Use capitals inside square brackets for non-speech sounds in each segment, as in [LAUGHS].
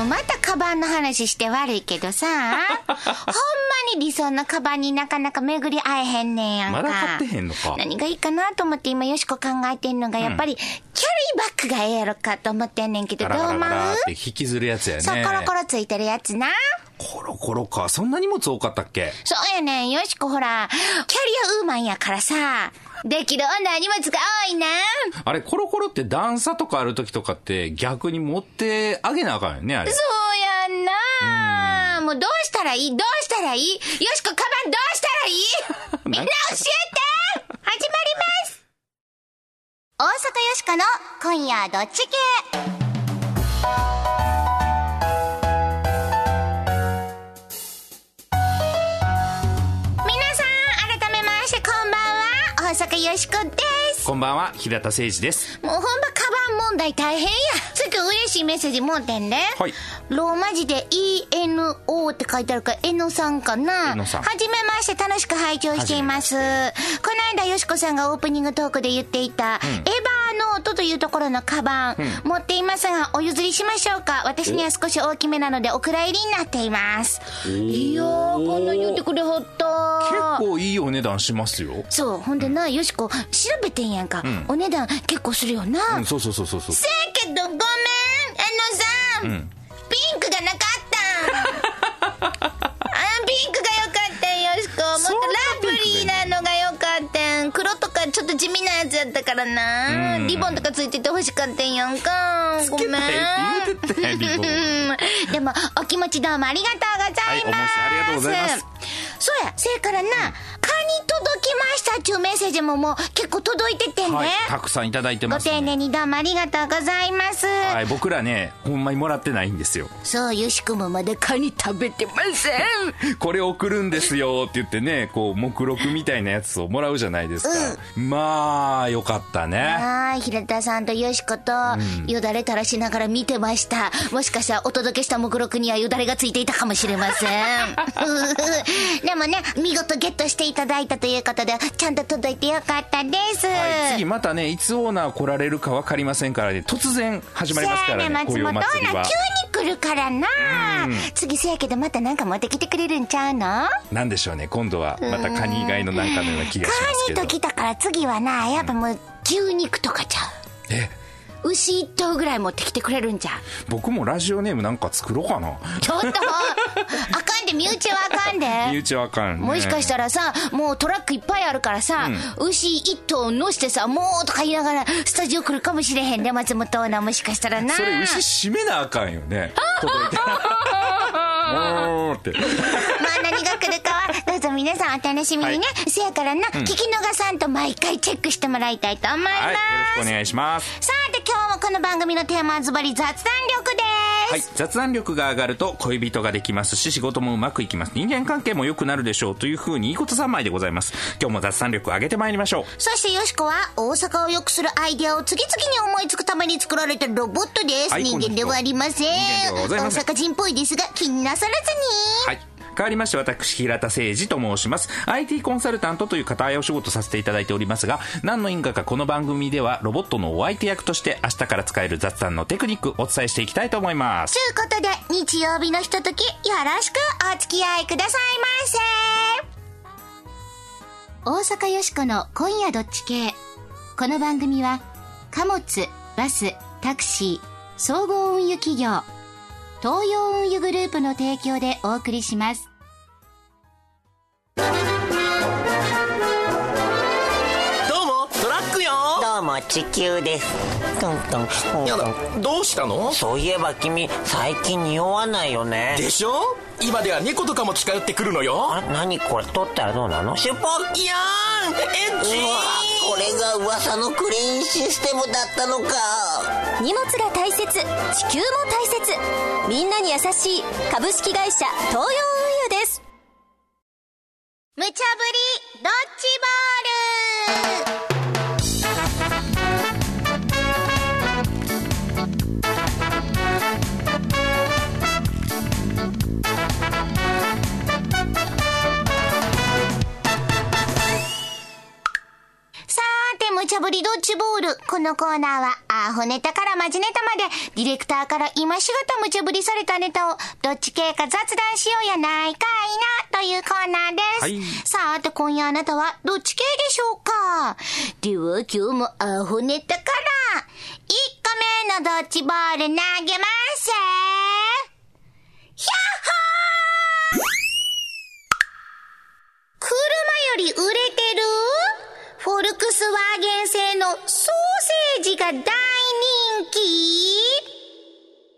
もうまたカバンの話して悪いけどさ、[LAUGHS] ほんまに理想のカバンになかなか巡り会えへんねんやんか。まだ買ってへんのか何がいいかなと思って今よしこ考えてんのが、やっぱり、キャリーバッグがええやろかと思ってんねんけど、どう思う？引きずるやつやね。そう、コロコロついてるやつな。コロコロか。そんな荷物多かったっけ？そうやねん、よしこほら、キャリアウーマンやからさ、できる女は荷物が多いな。あれ、コロコロって段差とかある時とかって逆に持ってあげなあかんよね、あれ。そうやんな。もうどうしたらいい？どうしたらいい？よしこ、カバンどうしたらいい？[LAUGHS] みんな教えて。始まります。大阪よしこの今夜どっち系？よしこです。こんばんは、平田誠二です。もうほんまカバン問題大変や。ちょっと嬉しいメッセージもうてんで。はいローマ字で ENO って書いてあるから、N さんかな。はじめまして、楽しく拝聴しています。この間、よしこさんがオープニングトークで言っていた、エバーノートというところのカバン、持っていますが、お譲りしましょうか。私には少し大きめなので、お蔵入りになっています。いやー、こんな言ってくれはった。結構いいお値段しますよ。そう、ほんでな、よしこ、調べてんやんか。お値段結構するよな。うん、そうそうそうそうそう。せやけど、ごめん、あのさ、ピンクがなかったん。あピンクがよかったんよしこ。もっとラブリーなのがよかったん。黒とかちょっと地味なやつやったからな。リボンとかついてて欲しかったんやんか。ごめん。でも、お気持ちどうもありがとうございます。はいありがとうございます。そうや、せやからな、蚊に届きましたっていうメッセージももう結構届いててね。はい、たくさんいただいてごます、ね。丁寧にどうもありがとうございます。はい、僕らね、ほんまにもらってないんですよ。そう、よしこもまだカニ食べてません。これ送るんですよって言ってね、こう、目録みたいなやつをもらうじゃないですか。まあ、よかったね。はい、平田さんとよしこと、よだれ垂らしながら見てました。もしかしたらお届けした目録にはよだれがついていたかもしれません。[LAUGHS] でもね、見事ゲットしていただいたということで、ちゃんと届いてよかったです。はい、次またね、いつオーナー来られるか分かりませんからね、突然始まりますからね、こういうお祭。急に来るからな。次せやけどまたなんか持ってきてくれるんちゃうの？なんでしょうね、今度はまたカニ以外のなんかのような気がしますけどカニと。来たから次はな、やっぱもう牛肉とかちゃう。え、牛一頭ぐらい持ってきてくれるんじゃう僕もラジオネームなんか作ろうかな。ちょっとあかんで身内はあかんで身内はあかん、ね。もしかしたらさもうトラックいっぱいあるからさ、牛一頭乗してさもうとか言いながらスタジオ来るかもしれへんで松本オーナーもしかしたらなそれ牛締めなあかんよね。届いて。って。まあ何が来るかはどうぞ皆さんお楽しみにね、せやからな、聞き逃さんと毎回チェックしてもらいたいと思います、はい、よろしくお願いします。さて今日もこの番組のテーマはズバリ雑談力です、はい、雑談力が上がると恋人ができますし仕事もうまくいきます。人間関係も良くなるでしょうというふうにいいこと三昧でございます。今日も雑談力上げてまいりましょう。そしてよしこは大阪を良くするアイデアを次々に思いつくために作られたロボットです、はい人間ではありません。大阪人っぽいですが気になさらずに。はい変わりまして私平田誠二と申します。IT コンサルタントという固いお仕事させていただいておりますが何の因果かこの番組ではロボットのお相手役として明日から使える雑談のテクニックお伝えしていきたいと思います。ということで日曜日のひとときよろしくお付き合いくださいませ。大阪よしこの今夜どっち系。この番組は貨物バスタクシー総合運輸企業東洋運輸グループの提供でお送りします。地球です。トントン。トンやだどうしたの？そういえば君最近匂わないよね。でしょ？今では猫とかも近寄ってくるのよ。あ何これ取ったらどうなの？シュポッいやーんエッチうわこれが噂のクリーンシステムだったのか。荷物が大切地球も大切。みんなに優しい株式会社東洋運輸無茶ぶりドッジボールさーて無茶ぶりドドッジボール。このコーナーは、アホネタからマジネタまで、ディレクターから今しがた無茶ぶりされたネタを、どっち系か雑談しようやないかいな、というコーナーです。はい。さて、今夜あなたは、どっち系でしょうか？では、今日もアホネタから、1個目のドッジボール投げます。ひゃっほー！車より売れてる？フォルクスワーゲン製のソーセージが大人気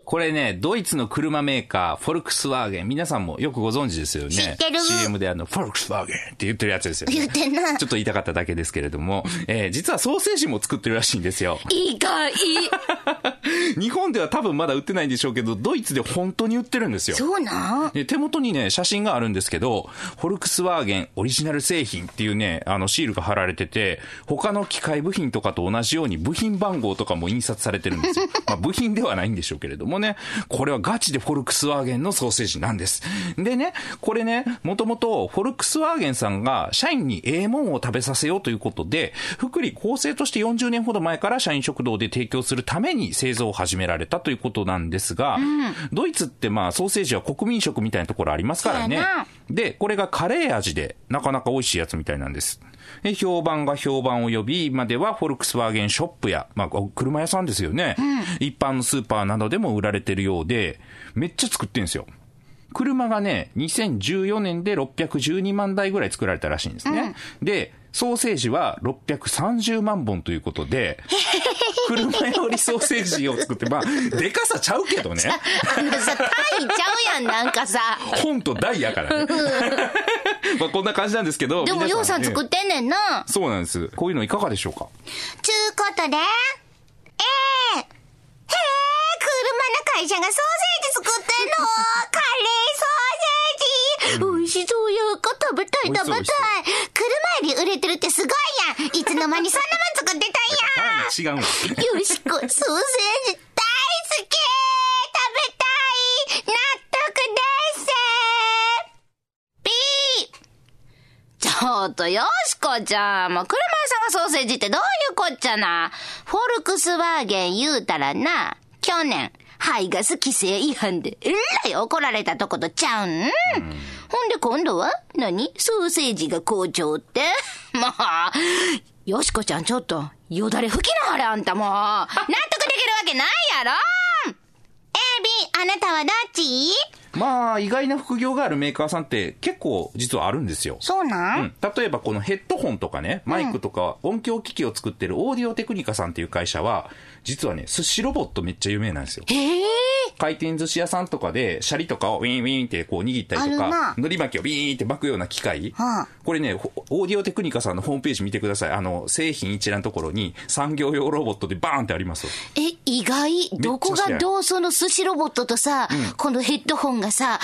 これね、ドイツの車メーカー、フォルクスワーゲン。皆さんもよくご存知ですよね。知ってる CM であの、フォルクスワーゲンって言ってるやつですよね。言ってんなちょっと言いたかっただけですけれども、えー実はソーセージも作ってるらしいんですよ。意外 [LAUGHS] 日本では多分まだ売ってないんでしょうけど、ドイツで本当に売ってるんですよ。そうなん？で手元にね、写真があるんですけど、フォルクスワーゲンオリジナル製品っていうね、あの、シールが貼られてて、他の機械部品とかと同じように部品番号とかも印刷されてるんですよ。[LAUGHS] まあ、部品ではないんでしょうけれどもね、これはガチでフォルクスワーゲンのソーセージなんです。でね、これね、もともとフォルクスワーゲンさんが社員にええもんを食べさせようということで、福利厚生として40年ほど前から社員食堂で提供するために製造を始められたということなんですが、ドイツってまあソーセージは国民食みたいなところありますからね。で、これがカレー味でなかなか美味しいやつみたいなんです。で評判が評判を呼び、今ではフォルクスワーゲンショップや、まあ、車屋さんですよね、一般のスーパーなどでも売られてるようで、めっちゃ作ってんですよ。車がね、2014年で612万台ぐらい作られたらしいんですね。で、ソーセージは630万本ということで、[LAUGHS] 車よりソーセージを作って、まあ、でかさちゃうけどね。[LAUGHS] あのさ、単位ちゃうやん、なんかさ。本と台やからね。[LAUGHS] まあこんな感じなんですけど。でも、皆ようさんね作ってんねんな。そうなんです。こういうのいかがでしょうか？ちゅうことで、ええへえ、車の会社がソーセージ作ってんの。[LAUGHS] カレーソーセージ。美味しそうやんか。食べたい食べたい。車より売れてるってすごいやん。いつの間にそんなもん作ってたんや。違う。よしこ、ソーセージーちょっと、よしこちゃん。もう、車屋さんがソーセージってどういうこっちゃな。フォルクスワーゲン言うたらな、去年、排ガス規制違反で、えらい怒られたとことちゃうん、ほんで今度は何？ソーセージが好調って？[LAUGHS] まあ、よしこちゃんちょっと、よだれ吹きなはれあんたもう。納得できるわけないやろ、あなたはどっち？まあ、意外な副業があるメーカーさんって結構実はあるんですよ。そうなん、うん、例えばこのヘッドホンとかね、マイクとか音響機器を作ってるオーディオテクニカさんっていう会社は、実はね、寿司ロボットめっちゃ有名なんですよ。へえ。回転寿司屋さんとかで、シャリとかをウィンウィンってこう握ったりとか、海苔巻きをビーンって巻くような機械。はあこれね、ほオーディオテクニカさんのホームページ見てください。あの、製品一覧のところに産業用ロボットでバーンってありますよ。え、意外？どこがどうその寿司ロボットとさ、このヘッドホンがさ、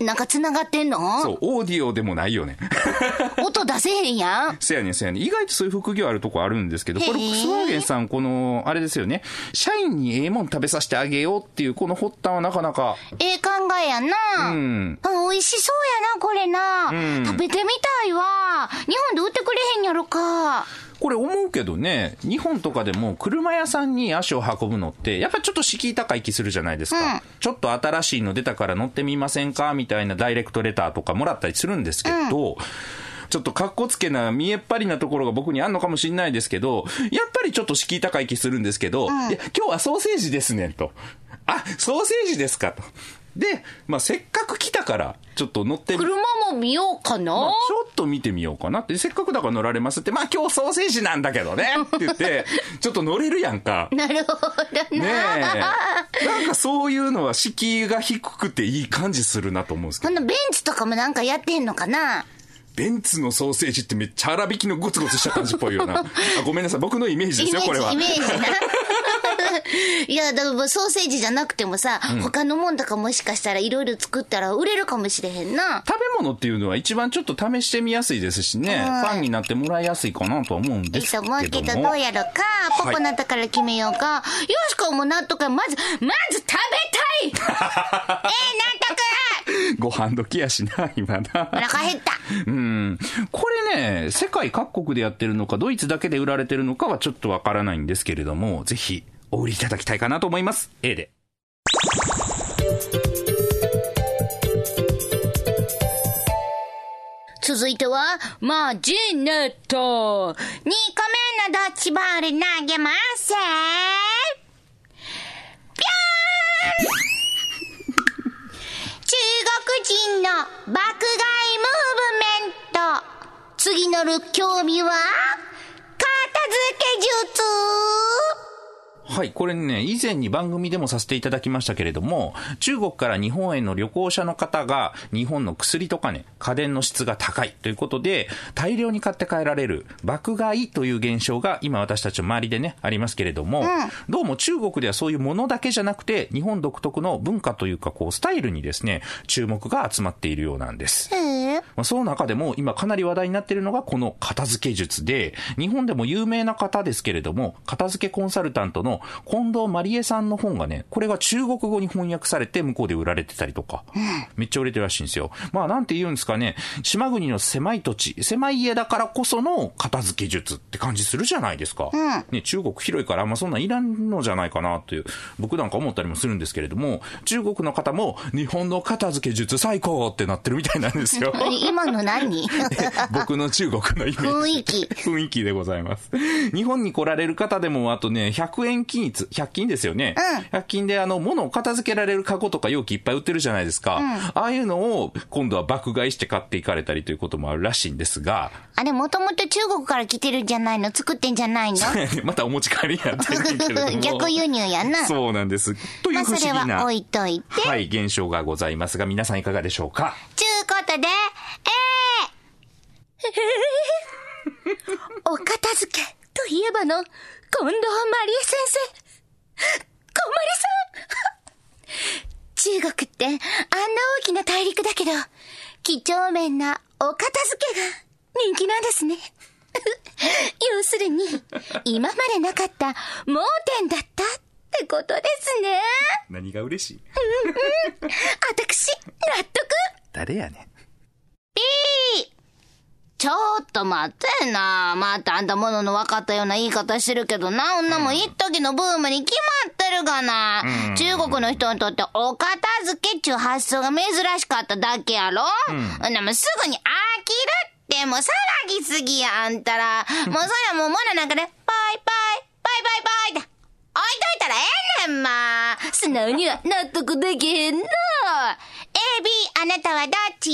なんか繋がってんの？そう、オーディオでもないよね。[LAUGHS] 音出せへんやん。せやねんせやねん。意外とそういう副業あるとこあるんですけど、へーフォルクスワーゲンさん、この、あれですよね。社員にええもん食べさせてあげようっていう、この発端はなかなか、ええ考えやな。うん。あ美味しそうやな、これな。ん食べてみたいわ。日本で売ってくれへんやろか。これ思うけどね、日本とかでも車屋さんに足を運ぶのって、やっぱちょっと敷居高い気するじゃないですか。うんちょっと新しいの出たから乗ってみませんか？みたいなダイレクトレターとかもらったりするんですけど、ちょっとかっこつけな、見えっ張りなところが僕にあんのかもしれないですけど、やっぱりちょっと敷居高い気するんですけど、いや今日はソーセージですね、と。あ、ソーセージですか、と。で、まあ、せっかく来たから、ちょっと乗ってみ車も見ようかな？まあちょっと見てみようかなって、せっかくだから乗られますって、まあ今日ソーセージなんだけどねって言って、[LAUGHS] ちょっと乗れるやんか。なるほどねな。え。なんかそういうのは敷居が低くていい感じするなと思うんですけど。このベンツとかもなんかやってんのかな？ベンツのソーセージってめっちゃ粗挽きのゴツゴツした感じっぽいよな。あごめんなさい。僕のイメージですよ、これはイメージな。[LAUGHS] いや、だからソーセージじゃなくてもさ、他のもんとかもしかしたらいろいろ作ったら売れるかもしれへんな。食べ物っていうのは一番ちょっと試してみやすいですしね、うんファンになってもらいやすいかなとは思うんいいですけども。と思うけど、どうやろうか？ポコナタから決めようか。よしこも納得。まず、まず食べたい [LAUGHS] えー、納得ご飯時やしな、今な。お腹減った。うん。これね、世界各国でやってるのか、ドイツだけで売られてるのかはちょっとわからないんですけれども、ぜひ、お売りいただきたいかなと思います。A で。続いては、マジネット。2個目のドッジボール投げます。ぴょーん中国人の爆買いムーブメント。次なる興味は、はい、これね、以前に番組でもさせていただきましたけれども、中国から日本への旅行者の方が、日本の薬とかね、家電の質が高いということで、大量に買って帰られる爆買いという現象が今私たちの周りでね、ありますけれども、どうも中国ではそういうものだけじゃなくて、日本独特の文化というか、こう、スタイルにですね、注目が集まっているようなんです。えまあ、その中でも今かなり話題になっているのがこの片付け術で、日本でも有名な方ですけれども、片付けコンサルタントの近藤まりえさんの本がね、これが中国語に翻訳されて向こうで売られてたりとか、めっちゃ売れてるらしいんですよ。まあなんて言うんですかね、島国の狭い土地、狭い家だからこその片付け術って感じするじゃないですか。ね、中国広いからあんまそんなんいらんのじゃないかなという、僕なんか思ったりもするんですけれども、中国の方も日本の片付け術最高ってなってるみたいなんですよ。[LAUGHS] 今の何？[LAUGHS] 僕の中国のイメージ。雰囲気雰囲気でございます。日本に来られる方でも、あとね、100円均一、100均ですよね。100均であの、物を片付けられるカゴとか容器いっぱい売ってるじゃないですか。ああいうのを今度は爆買いして買っていかれたりということもあるらしいんですが、あれ、もともと中国から来てるんじゃないの？作ってんじゃないの？[LAUGHS] またお持ち帰りになってるけれども。逆輸入やな。そうなんです。というまあ、それ不思議な、は置いといて。はい、現象がございますが、皆さんいかがでしょうか？ちゅうことで、えー、[LAUGHS] お片付けといえばの、近藤まりえ先生。こまりさん中国ってあんな大きな大陸だけど、几帳面なお片付けが人気なんですね。[LAUGHS] 要するに、今までなかった盲点だったってことですね。何が嬉しい？私、納得誰やねん。ピーちょっと待ってな。またあんたものの分かったような言い方してるけどな。女も一時のブームに決まってるがな。中国の人にとってお片付けっちゅう発想が珍しかっただけやろ。うん、でもすぐに飽きるってもう騒ぎすぎや、あんたら。もうそりゃもう物なんかね、バイバイ、バイバイバイって。置いといたらええねん、まあ。素直には納得できへんな。A、B、あなたはどっち？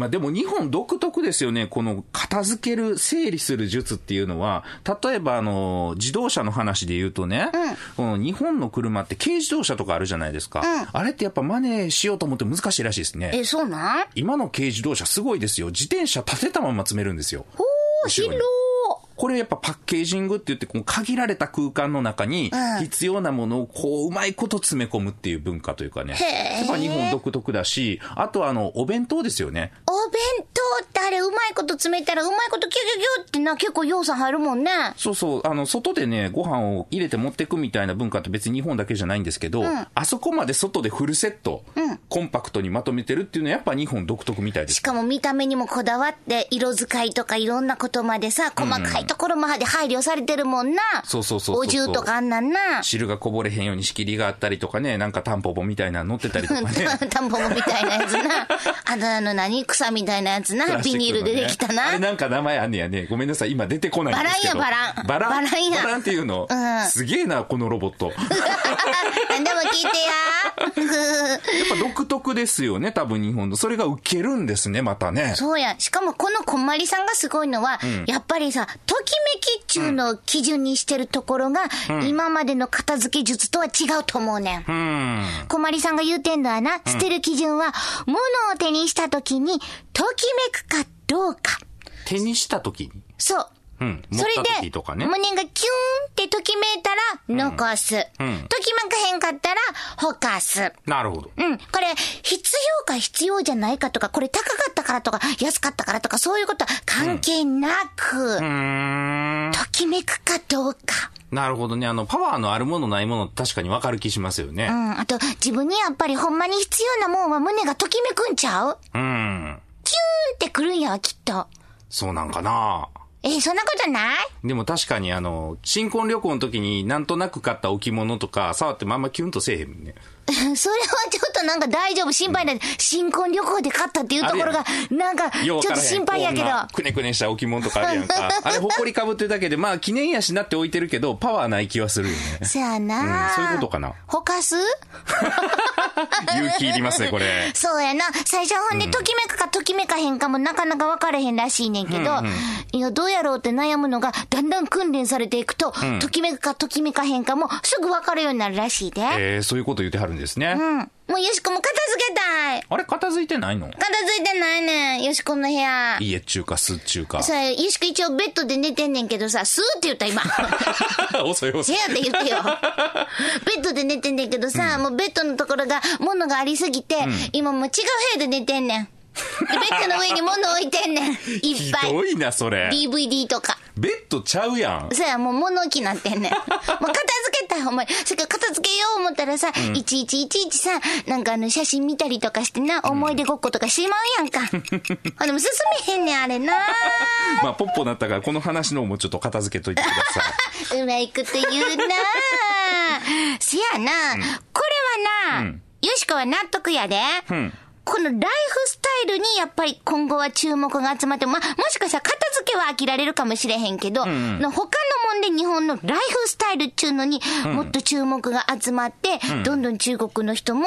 まあでも日本独特ですよね。この片付ける、整理する術っていうのは、例えばあの、自動車の話で言うとね、この日本の車って軽自動車とかあるじゃないですか。あれってやっぱ真似しようと思って難しいらしいですね。え、そうなん？今の軽自動車すごいですよ。自転車立てたまま詰めるんですよ。おー、広これやっぱパッケージングって言って、こう限られた空間の中に必要なものをこううまいこと詰め込むっていう文化というかね。やっぱ日本独特だし、あとあの、お弁当ですよね。お弁当ってあれうまいこと詰めたらうまいことキュキュキュってな結構要素入るもんね。そうそう、あの、外でね、ご飯を入れて持ってくみたいな文化って別に日本だけじゃないんですけど、あそこまで外でフルセット、コンパクトにまとめてるっていうのはやっぱ日本独特みたいです。しかも見た目にもこだわって色使いとかいろんなことまでさ、細かいところまで配慮されてるもんな。そうそうそうそうお重とかあんなんな。汁がこぼれへんように仕切りがあったりとかね、なんかタンポポみたいなの乗ってたりとかね。[LAUGHS] タンポポみたいなやつな。あとあの何？草みたいなやつな。ビニールでできたあれな。なんか名前あんねやね。ごめんなさい、今出てこないんですけど。バランやバランバランバランやバランっていうの、うんすげえな、このロボット。やっ何でも聞いてや。[LAUGHS] ぱ独特ですよね、多分日本の。それがウケるんですね、またね。そうや。しかもこのこんまりさんがすごいのは、やっぱりさ、ときめきっちゅうのを基準にしてるところが、今までの片付け術とは違うと思うねん。うん。こまりさんが言うてんのはな、捨てる基準は、物を手にした時に、ときめくかどうか。手にした時に？そう。うん。持それった時で、とかね。胸がキューンってときめいたら、残す。んときめかへんかったら、ほかす。なるほど。うん。これ、必要か必要じゃないかとか、これ高かったからとか、安かったからとか、そういうことは関係なく、うーん。ときめくかどうか。なるほどね。あの、パワーのあるものないもの確かに分かる気しますよね。うん。あと、自分にやっぱりほんまに必要なもんは胸がときめくんちゃう？うん。キューンってくるんやわ、きっと。そうなんかなえ、そんなことない？でも確かにあの、新婚旅行の時になんとなく買った置物とか触ってもあんまキュンとせえへんもんね。[LAUGHS] それはちょっとなんか大丈夫、心配ない。新婚旅行で買ったっていうところが、なんか、ちょっと心配やけど。くねくねした置物とかあるやんか。[LAUGHS] あれ、ほこりかぶってるだけで、まあ、記念やしなって置いてるけど、パワーない気はするよね。そやな、うんそういうことかなほかす？[LAUGHS] 勇気いりますね、これ。そうやな。最初はほんで、ときめくかときめかへんかもなかなか分からへんらしいねんけど、いや、どうやろうって悩むのが、だんだん訓練されていくと、ときめくかときめかへんかも、すぐ分かるようになるらしいで。えー、そういうこと言ってはるんですね。うん。もうよしこも片付けたい。あれ、片付いてないの？片付いてないねん、よしこの部屋。家中か、巣中か。さあ、よしこ一応ベッドで寝てんねんけどさ、スーって言った今。遅 [LAUGHS] い遅い。せやって言ってよ。ベッドで寝てんねんけどさ、もうベッドのところが物がありすぎて、今もう違う部屋で寝てんねん。でベッドの上に物置いてんねん。いっひぱい。どいな、それ。DVD とか。ベッドちゃうやん。そや、もう物置になってんねん。[LAUGHS] もう片付けたい、ほんまに。それから片付けよう思ったらさ、いちいちいちいちさ、なんかあの写真見たりとかしてな、思い出ごっことかしまうやんか。[LAUGHS] あ、でも進めへんねん、あれな。[LAUGHS] まあ、ポッポなったから、この話の方もちょっと片付けといてください。うまいこと言うなせやな、これはな、よしこは納得やで。んこのライフスタイルにやっぱり今後は注目が集まって、まあ、もしかしたら片付けは飽きられるかもしれへんけど、の他のもんで日本のライフスタイルっちゅうのにもっと注目が集まって、どんどん中国の人も、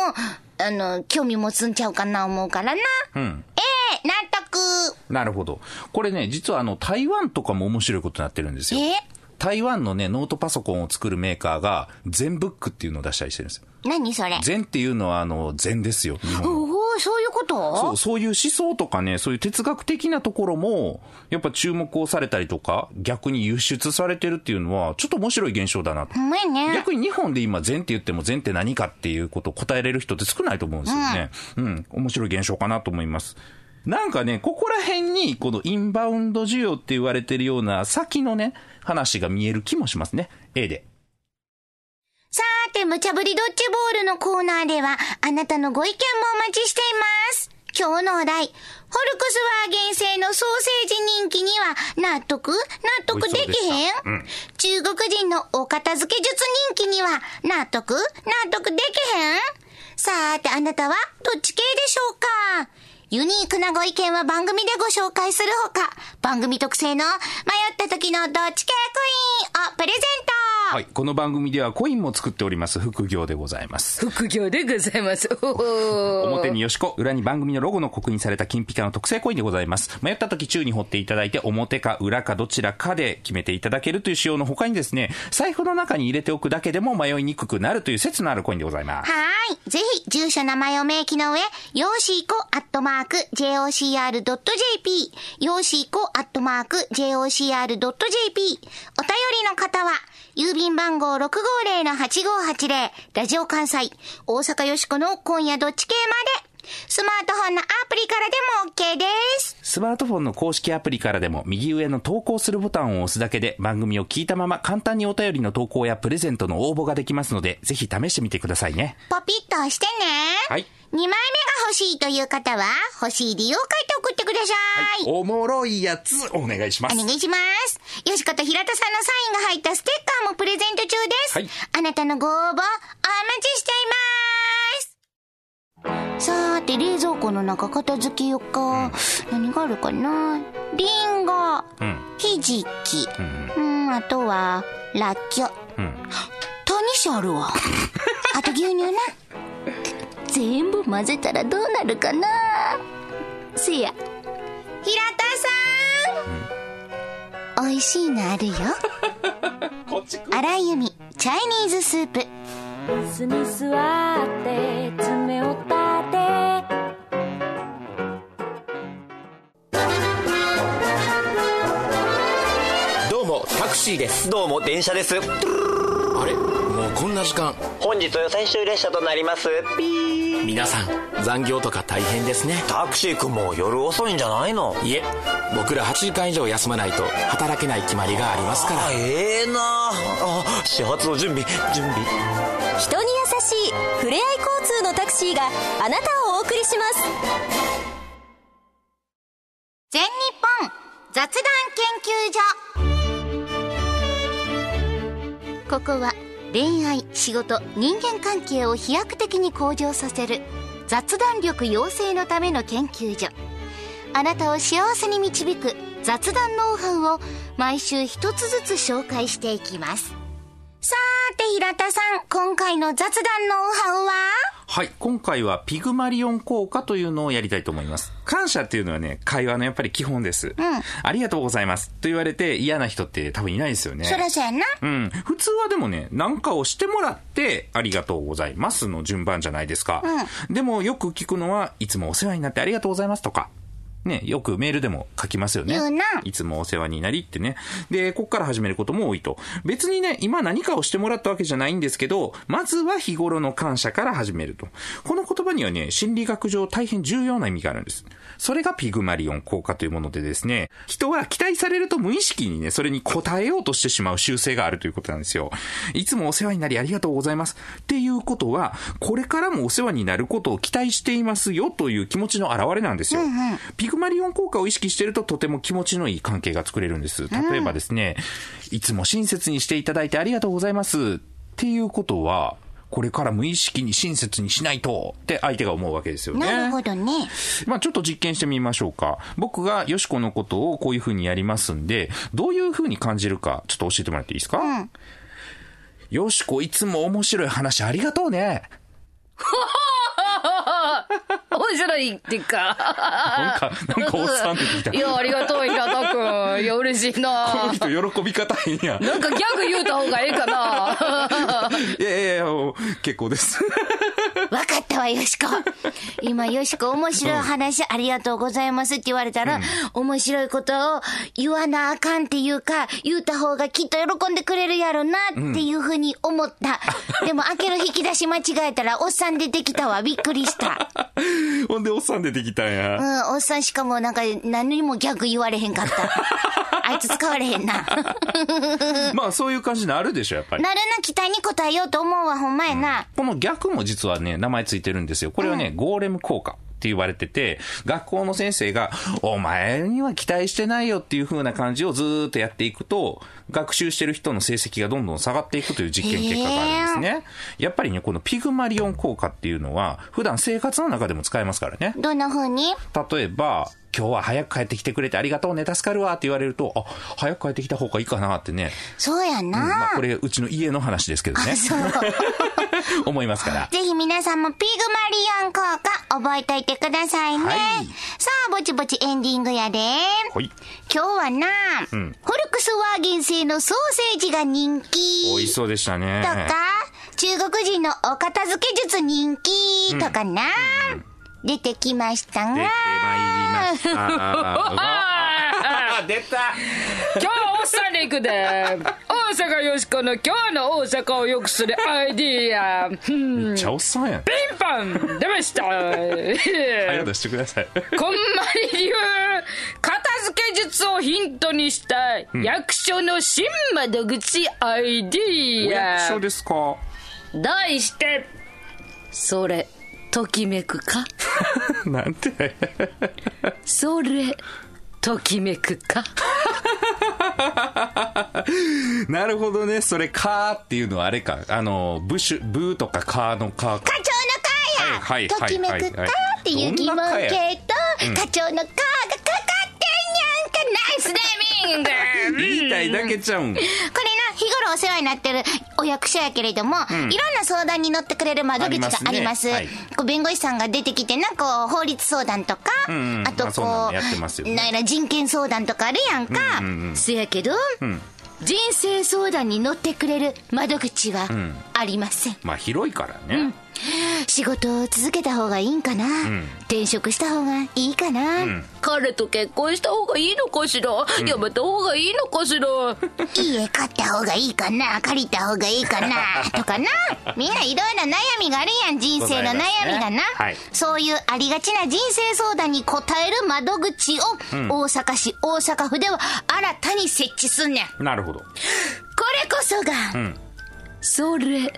あの、興味持つんちゃうかな思うからな。うん。ええ納得。なるほど。これね、実はあの、台湾とかも面白いことになってるんですよ。え台湾のね、ノートパソコンを作るメーカーが、全ブックっていうのを出したりしてるんですよ。何それ禅っていうのは、あの、禅ですよ、日本そういうこと？そう、そういう思想とかね、そういう哲学的なところも、やっぱ注目をされたりとか、逆に輸出されてるっていうのは、ちょっと面白い現象だなとほ。んまやね。逆に日本で今、禅って言っても禅って何かっていうことを答えれる人って少ないと思うんですよね。うん、面白い現象かなと思います。なんかね、ここら辺に、このインバウンド需要って言われてるような先のね、話が見える気もしますね。A で。て、無茶ぶりドッジボールのコーナーでは、あなたのご意見もお待ちしています。今日のお題、フォルクスワーゲン製のソーセージ人気には納得。納得できへん、うん。中国人のお片付け術人気には納得。納得できへん？さーて、あなたはどっち系でしょうか？ユニークなご意見は番組でご紹介するほか、番組特製の迷った時のどっち系コインをプレゼントはい。この番組ではコインも作っております副業でございます。副業でございます。表によしこ、裏に番組のロゴの刻印された金ピカの特製コインでございます。迷った時宙に掘っていただいて、表か裏かどちらかで決めていただけるという仕様の他にですね、財布の中に入れておくだけでも迷いにくくなるという説のあるコインでございます。はーい。ぜひ、住所名前を明記の上、よーしーこアットマーク、jocr.jp、よーしーこアットマーク、jocr.jp。お便りの方は、郵便番号650-8580、ラジオ関西、大阪よしこの今夜どっち系まで、スマートフォンのアプリからでも OK です。スマートフォンの公式アプリからでも右上の投稿するボタンを押すだけで番組を聞いたまま簡単にお便りの投稿やプレゼントの応募ができますので、ぜひ試してみてくださいね。ポピッと押してね。はい。2枚目が欲しいという方は、欲しい理由を書いて送ってください。おもろいやつ、お願いしますお。願いします。よしこと平田さんのサインが入ったステッカーもプレゼント中です。はいあなたのご応募、お待ちしています。さーて、冷蔵庫の中片付けようか。何があるかな？リンゴ、うん。ひじき、ううん、あとは、ラッキョ。うん。タニシあるわ。[LAUGHS] あと牛乳な。全部混ぜたらどうなるかな？せや。平田さん、美味しいのあるよ。[LAUGHS] こっち来荒井由実、チャイニーズスープ。椅子に座って爪を立て。どうもタクシーです。どうも電車です。ああれ？もうこんな時間。本日最終列車となります。ピー。皆さん残業とか大変ですね。タクシー君も夜遅いんじゃないの？いえ僕ら8時間以上休まないと働けない決まりがありますから。ええな。あ始発の準備準備人に優しいふれあい交通のタクシーがあなたをお送りします。全日本雑談研究所。ここは恋愛仕事人間関係を飛躍的に向上させる雑談力養成のための研究所。あなたを幸せに導く雑談ノウハウを毎週一つずつ紹介していきます。さーて平田さん今回の雑談ノウハウは？はい。今回はピグマリオン効果というのをやりたいと思います。感謝っていうのはね、会話のやっぱり基本です。ありがとうございます。と言われて嫌な人って多分いないですよね。そらそうやなうん。普通はでもね、なんかをしてもらって、ありがとうございますの順番じゃないですか。でもよく聞くのは、いつもお世話になってありがとうございますとか。ね、よくメールでも書きますよね。言うないつもお世話になりってね。で、こっから始めることも多いと。別にね、今何かをしてもらったわけじゃないんですけど、まずは日頃の感謝から始めると。この言葉にはね、心理学上大変重要な意味があるんです。それがピグマリオン効果というものでですね、人は期待されると無意識にね、それに応えようとしてしまう習性があるということなんですよ。いつもお世話になりありがとうございます。っていうことは、これからもお世話になることを期待していますよという気持ちの表れなんですよ。ピグマリオン効果を意識してるととても気持ちのいい関係が作れるんです。例えばですね、いつも親切にしていただいてありがとうございます。っていうことは、これから無意識に親切にしないとって相手が思うわけですよね。なるほどねまあちょっと実験してみましょうか。僕がよしこのことをこういう風にやりますんで、どういう風に感じるか、ちょっと教えてもらっていいですか？うんよしこいつも面白い話ありがとうね。[LAUGHS] 面白いっていうか。なんか、なんかおっさん出てきた。いや、ありがとう、平田くん。いや、嬉しいこのな。人喜び方いいんや。なんかギャグ言うた方がええかな。[LAUGHS] いやいやいや、結構です。わかったわ、よしこ。[LAUGHS] 今、よしこ、面白い話、ありがとうございますって言われたら、面白いことを言わなあかんっていうか、言うた方がきっと喜んでくれるやろなっていうふうに思った。でも、開ける引き出し間違えたら、おっさん出てきたわ。びっくりした。ほんでおっさん出てきたんや。うん、おっさんしかもなんか、何にもギャグ言われへんかった。[LAUGHS] あいつ使われへんな。[LAUGHS] まあそういう感じになるでしょ、やっぱり。なるな、期待に応えようと思うわ、ほんまやな。この逆も実はね、名前ついてるんですよ。これはね、ゴーレム効果。って言われてて、学校の先生が、お前には期待してないよっていう風な感じをずーっとやっていくと、学習してる人の成績がどんどん下がっていくという実験結果があるんですね。やっぱりね、このピグマリオン効果っていうのは、普段生活の中でも使えますからね。どんな風に？例えば、今日は早く帰ってきてくれてありがとうね、助かるわって言われると、あ、早く帰ってきた方がいいかなってね。そうやな。まあこれ、うちの家の話ですけどね。そう。[LAUGHS] 思いますから。ぜひ皆さんもピグマリオン効果覚えといてくださいね。はいさあ、ぼちぼちエンディングやで。はい。今日はな、んフォルクスワーゲン製のソーセージが人気。美味しそうでしたね。とか、中国人のお片付け術人気とかな、出てきましたが。出てまいりました。あ出た今日はおっさんで行くで。大阪よしこの今日の大阪を良くするアイディア。うんめっちゃおっさんやん。ピンポン出ました。早出してください。こんまり流片付け術をヒントにした役所の新窓口アイディア役所。ですか題して、それ、ときめくか？[LAUGHS] なんて。それ、ときめくか？[LAUGHS] なるほどね。それ、カーっていうのはあれか。あの、ブッシュ、ブーとかカーのカーか。課長のカーや、はいはいときめくかっていう疑問どんなカーや系と、課長のカーがかスネーミング言いたいだけちゃうん。これな、日頃お世話になってるお役所やけれども、いろんな相談に乗ってくれる窓口があります。こう弁護士さんが出てきてな、こう、法律相談とか、んうんあとこう、ねなんやら人権相談とかあるやんか。せやけど、人生相談に乗ってくれる窓口はありません。まあ、広いからね。仕事を続けた方がいいんかな、転職した方がいいかな、彼と結婚した方がいいのかしら、やめた方がいいのかしら？家買った方がいいかな？借りた方がいいかな？とかな？みんないろいろ悩みがあるやん。人生の悩みがな、ね。はい。そういうありがちな人生相談に答える窓口を、大阪市大阪府では新たに設置すんねん。こなるほど。れこそが、それ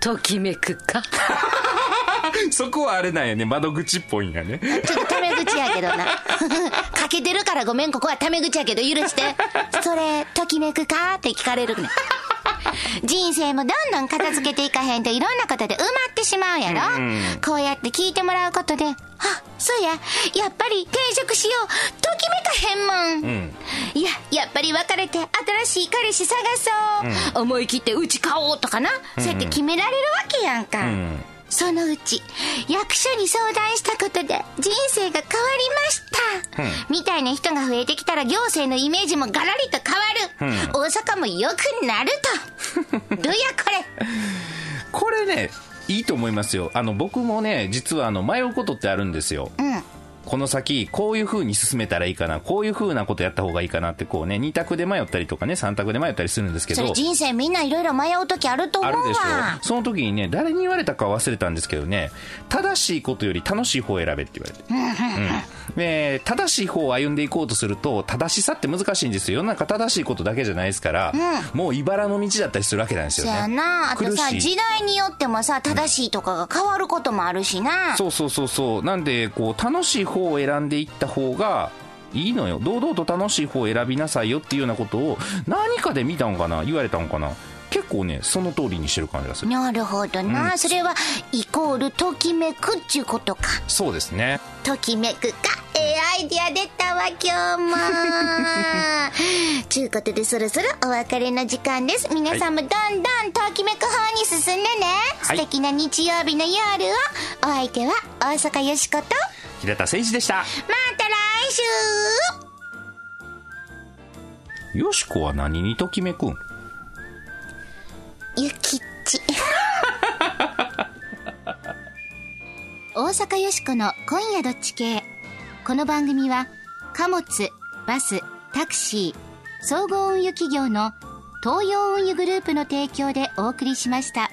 ときめくか？[LAUGHS] そこはあれなんやね、窓口っぽいんやね。ちょっとタメ口やけどな。[LAUGHS] かけてるからごめん。ここはタメ口やけど。許して。それときめくか？って聞かれるね。ん人生もどんどん片付けていかへんといろんなことで埋まってしまうやろ、こうやって聞いてもらうことであそうや。やっぱり転職しよう。ときめかへんもん、いややっぱり別れて新しい彼氏探そう、思い切ってうち買おうとかな、そうやって決められるわけやんか、そのうち役所に相談したことで人生が変わりました、みたいな人が増えてきたら行政のイメージもガラリと変わる、大阪も良くなると。[LAUGHS] どうやこれ。これね、いいと思いますよ。あの、僕もね、実はあの、迷うことってあるんですよ。うんこの先、こういう風に進めたらいいかな、こういう風なことやった方がいいかなって、こうね、2択で迷ったりとかね、3択で迷ったりするんですけどそれ、人生みんないろいろ迷う時あると思うあるでしょわその時にね、誰に言われたか忘れたんですけどね、正しいことより楽しい方を選べって言われて。うんで正しい方を歩んでいこうとすると、正しさって難しいんですよ。世の中正しいことだけじゃないですから、もう茨の道だったりするわけなんですそよね。やなあとさ時代によってもさ正しいとかが変わることもあるしなそうそうそうそう。なんで、こう、楽しい方を選んでいった方が、いいのよ。堂々と楽しい方を選びなさいよっていうようなことを、何かで見たんかな？言われたんかな？結構ね、その通りにしてる感じがする。なるほどな、それはイコールときめくっちゅうことかそうですね。ときめくかええアイディア出たわ今日も。[LAUGHS] ちゅうことでそろそろお別れの時間です。皆さんもどんどんときめく方に進んでね、はい。素敵な日曜日の夜を。お相手は大阪よしこと。ま平田誠一でした。た来週。よしこは何にときめくん？ゆきっち。[LAUGHS] 大阪よしこの今夜どっち系この番組は貨物バスタクシー総合運輸企業の東洋運輸グループの提供でお送りしました。